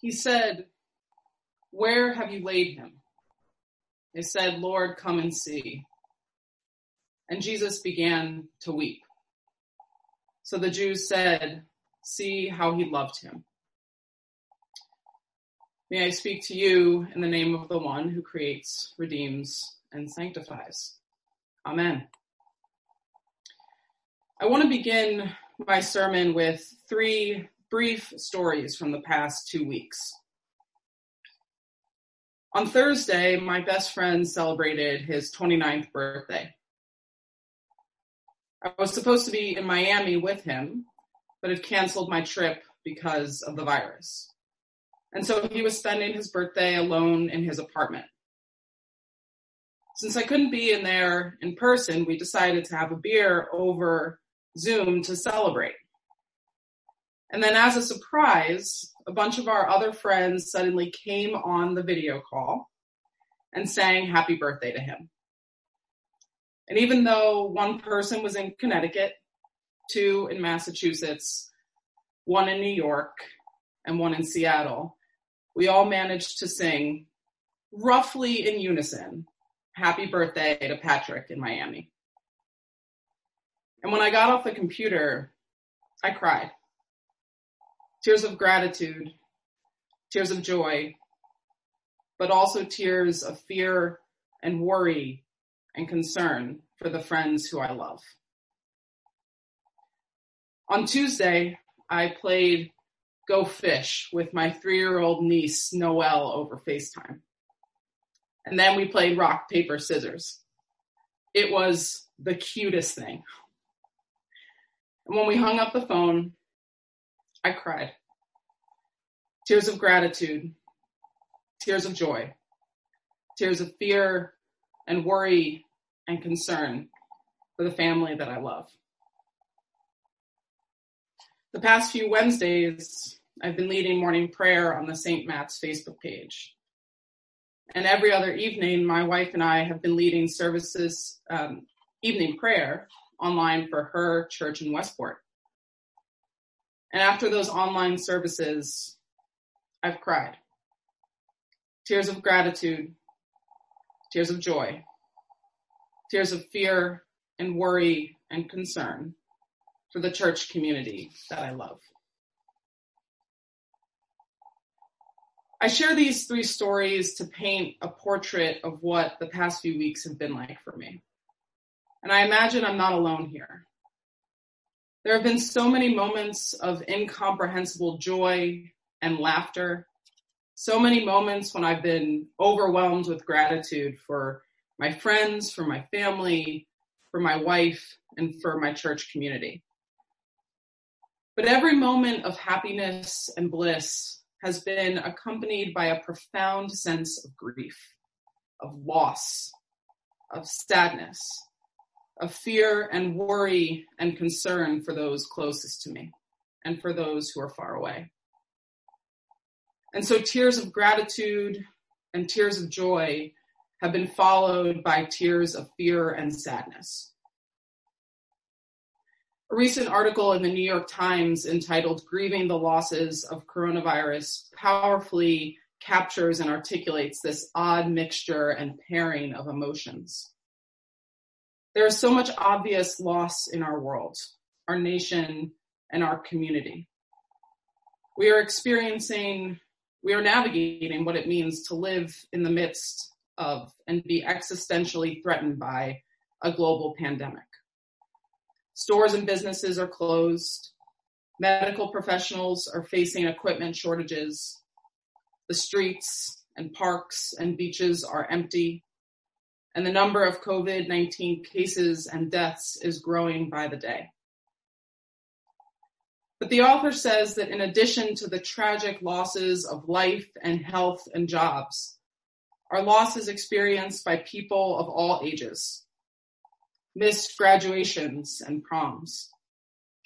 he said, Where have you laid him? They said, Lord, come and see. And Jesus began to weep. So the Jews said, See how he loved him. May I speak to you in the name of the one who creates, redeems, and sanctifies. Amen. I want to begin my sermon with three brief stories from the past two weeks. On Thursday, my best friend celebrated his 29th birthday. I was supposed to be in Miami with him, but had canceled my trip because of the virus. And so he was spending his birthday alone in his apartment. Since I couldn't be in there in person, we decided to have a beer over Zoom to celebrate. And then as a surprise, a bunch of our other friends suddenly came on the video call and sang happy birthday to him. And even though one person was in Connecticut, two in Massachusetts, one in New York, and one in Seattle, we all managed to sing roughly in unison, happy birthday to Patrick in Miami. And when I got off the computer, I cried tears of gratitude, tears of joy, but also tears of fear and worry and concern for the friends who I love. On Tuesday, I played Go Fish with my three year old niece, Noelle, over FaceTime. And then we played rock, paper, scissors. It was the cutest thing. And when we hung up the phone, I cried. Tears of gratitude, tears of joy, tears of fear and worry and concern for the family that I love. The past few Wednesdays, I've been leading morning prayer on the St. Matt's Facebook page. And every other evening, my wife and I have been leading services, um, evening prayer online for her church in Westport. And after those online services, I've cried. Tears of gratitude, tears of joy, tears of fear and worry and concern for the church community that I love. I share these three stories to paint a portrait of what the past few weeks have been like for me. And I imagine I'm not alone here. There have been so many moments of incomprehensible joy and laughter, so many moments when I've been overwhelmed with gratitude for my friends, for my family, for my wife, and for my church community. But every moment of happiness and bliss has been accompanied by a profound sense of grief, of loss, of sadness, of fear and worry and concern for those closest to me and for those who are far away. And so tears of gratitude and tears of joy have been followed by tears of fear and sadness. A recent article in the New York Times entitled Grieving the Losses of Coronavirus powerfully captures and articulates this odd mixture and pairing of emotions. There is so much obvious loss in our world, our nation, and our community. We are experiencing, we are navigating what it means to live in the midst of and be existentially threatened by a global pandemic. Stores and businesses are closed. Medical professionals are facing equipment shortages. The streets and parks and beaches are empty and the number of COVID-19 cases and deaths is growing by the day. But the author says that in addition to the tragic losses of life and health and jobs, our losses experienced by people of all ages. Missed graduations and proms,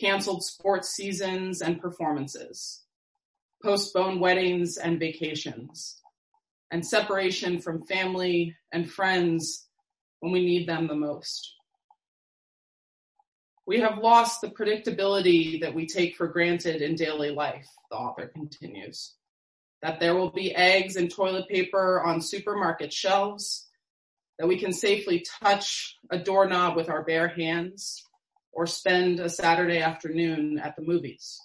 canceled sports seasons and performances, postponed weddings and vacations, and separation from family and friends when we need them the most. We have lost the predictability that we take for granted in daily life, the author continues. that there will be eggs and toilet paper on supermarket shelves, that we can safely touch a doorknob with our bare hands, or spend a Saturday afternoon at the movies.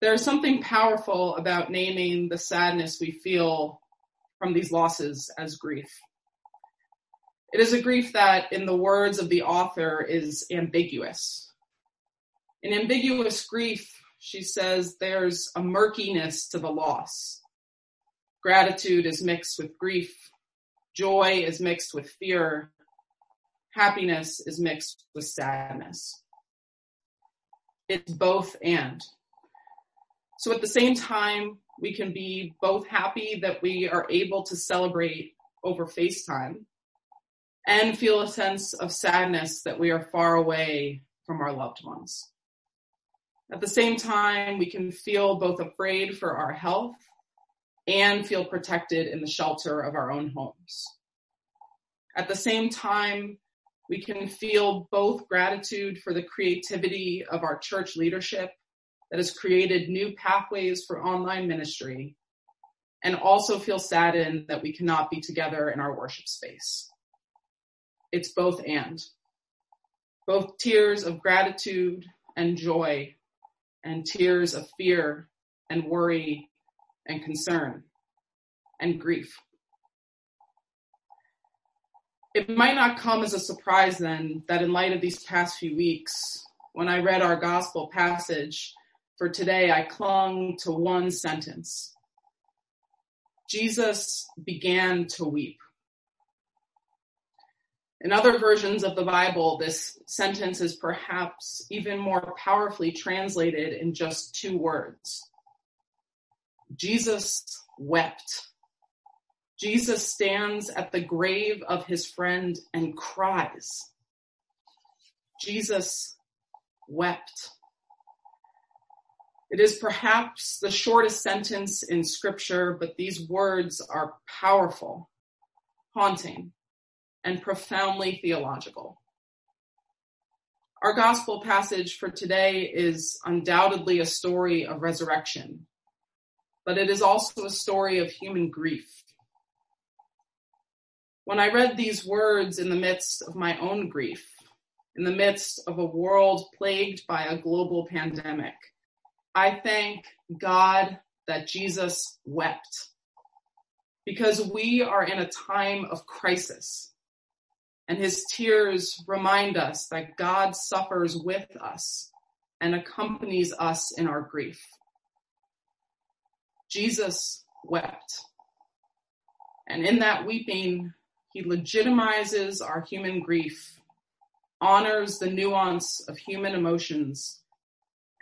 There is something powerful about naming the sadness we feel from these losses as grief. It is a grief that, in the words of the author, is ambiguous. In ambiguous grief, she says there's a murkiness to the loss. Gratitude is mixed with grief. Joy is mixed with fear. Happiness is mixed with sadness. It's both and. So at the same time, we can be both happy that we are able to celebrate over FaceTime and feel a sense of sadness that we are far away from our loved ones. At the same time, we can feel both afraid for our health and feel protected in the shelter of our own homes. At the same time, we can feel both gratitude for the creativity of our church leadership that has created new pathways for online ministry and also feel saddened that we cannot be together in our worship space. It's both and. Both tears of gratitude and joy and tears of fear and worry and concern and grief. It might not come as a surprise then that in light of these past few weeks, when I read our gospel passage for today, I clung to one sentence. Jesus began to weep. In other versions of the Bible, this sentence is perhaps even more powerfully translated in just two words. Jesus wept. Jesus stands at the grave of his friend and cries. Jesus wept. It is perhaps the shortest sentence in scripture, but these words are powerful, haunting, and profoundly theological. Our gospel passage for today is undoubtedly a story of resurrection, but it is also a story of human grief. When I read these words in the midst of my own grief, in the midst of a world plagued by a global pandemic, I thank God that Jesus wept because we are in a time of crisis and his tears remind us that God suffers with us and accompanies us in our grief. Jesus wept. And in that weeping, he legitimizes our human grief, honors the nuance of human emotions,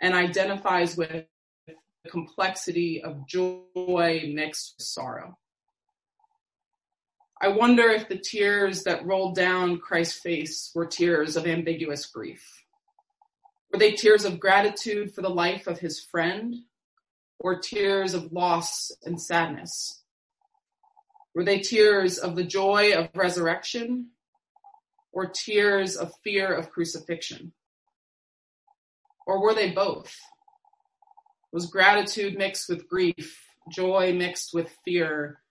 and identifies with the complexity of joy mixed with sorrow. I wonder if the tears that rolled down Christ's face were tears of ambiguous grief. Were they tears of gratitude for the life of his friend or tears of loss and sadness? Were they tears of the joy of resurrection or tears of fear of crucifixion? Or were they both? Was gratitude mixed with grief, joy mixed with fear,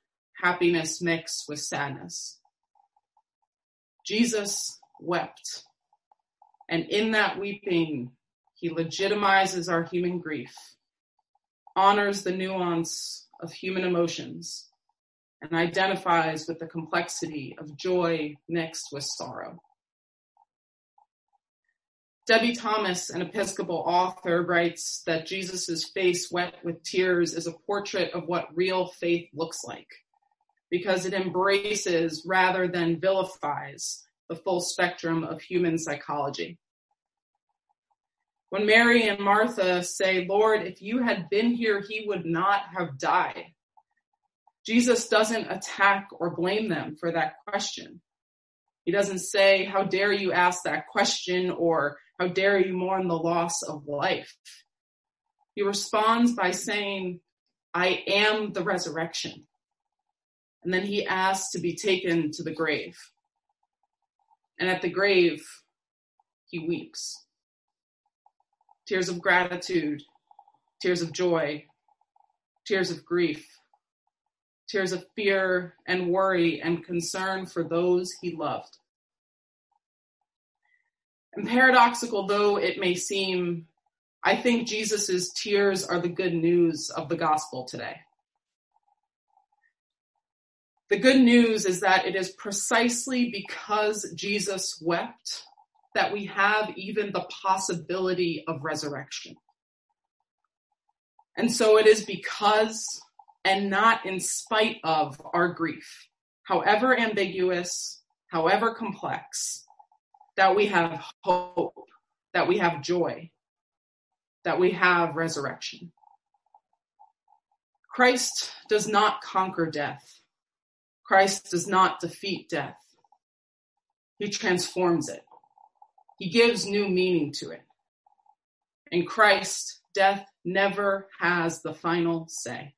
happiness mixed with sadness? Jesus wept. And in that weeping, he legitimizes our human grief, honors the nuance of human emotions, and identifies with the complexity of joy mixed with sorrow. Debie Thomas, an Episcopal author, writes that Jesus' face wet with tears is a portrait of what real faith looks like because it embraces rather than vilifies the full spectrum of human psychology. When Mary and Martha say, Lord, if you had been here, he would not have died. Jesus doesn't attack or blame them for that question. He doesn't say, how dare you ask that question or how dare you mourn the loss of life? He responds by saying, I am the resurrection. And then he asks to be taken to the grave. And at the grave, he weeps. Tears of gratitude, tears of joy, tears of grief, tears of fear and worry and concern for those he loved. And paradoxical though it may seem, I think Jesus' tears are the good news of the gospel today. The good news is that it is precisely because Jesus wept that we have even the possibility of resurrection. And so it is because and not in spite of our grief, however ambiguous, however complex, that we have hope, that we have joy, that we have resurrection. Christ does not conquer death. Christ does not defeat death. He transforms it. He gives new meaning to it. In Christ, death never has the final say.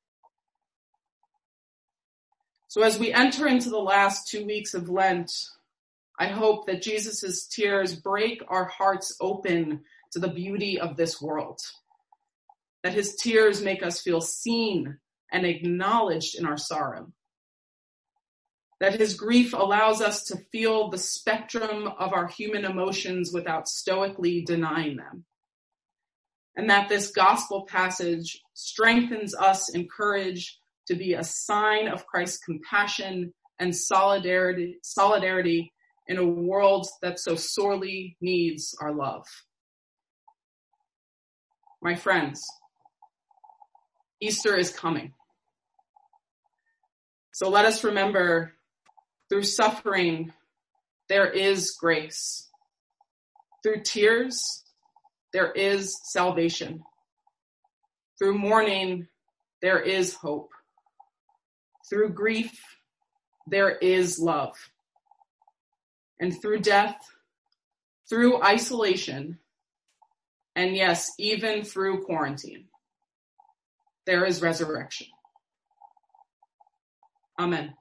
So as we enter into the last two weeks of Lent, I hope that Jesus' tears break our hearts open to the beauty of this world. That his tears make us feel seen and acknowledged in our sorrow that his grief allows us to feel the spectrum of our human emotions without stoically denying them. And that this gospel passage strengthens us in courage to be a sign of Christ's compassion and solidarity, solidarity in a world that so sorely needs our love. My friends, Easter is coming. So let us remember through suffering, there is grace. Through tears, there is salvation. Through mourning, there is hope. Through grief, there is love. And through death, through isolation, and yes, even through quarantine, there is resurrection. Amen.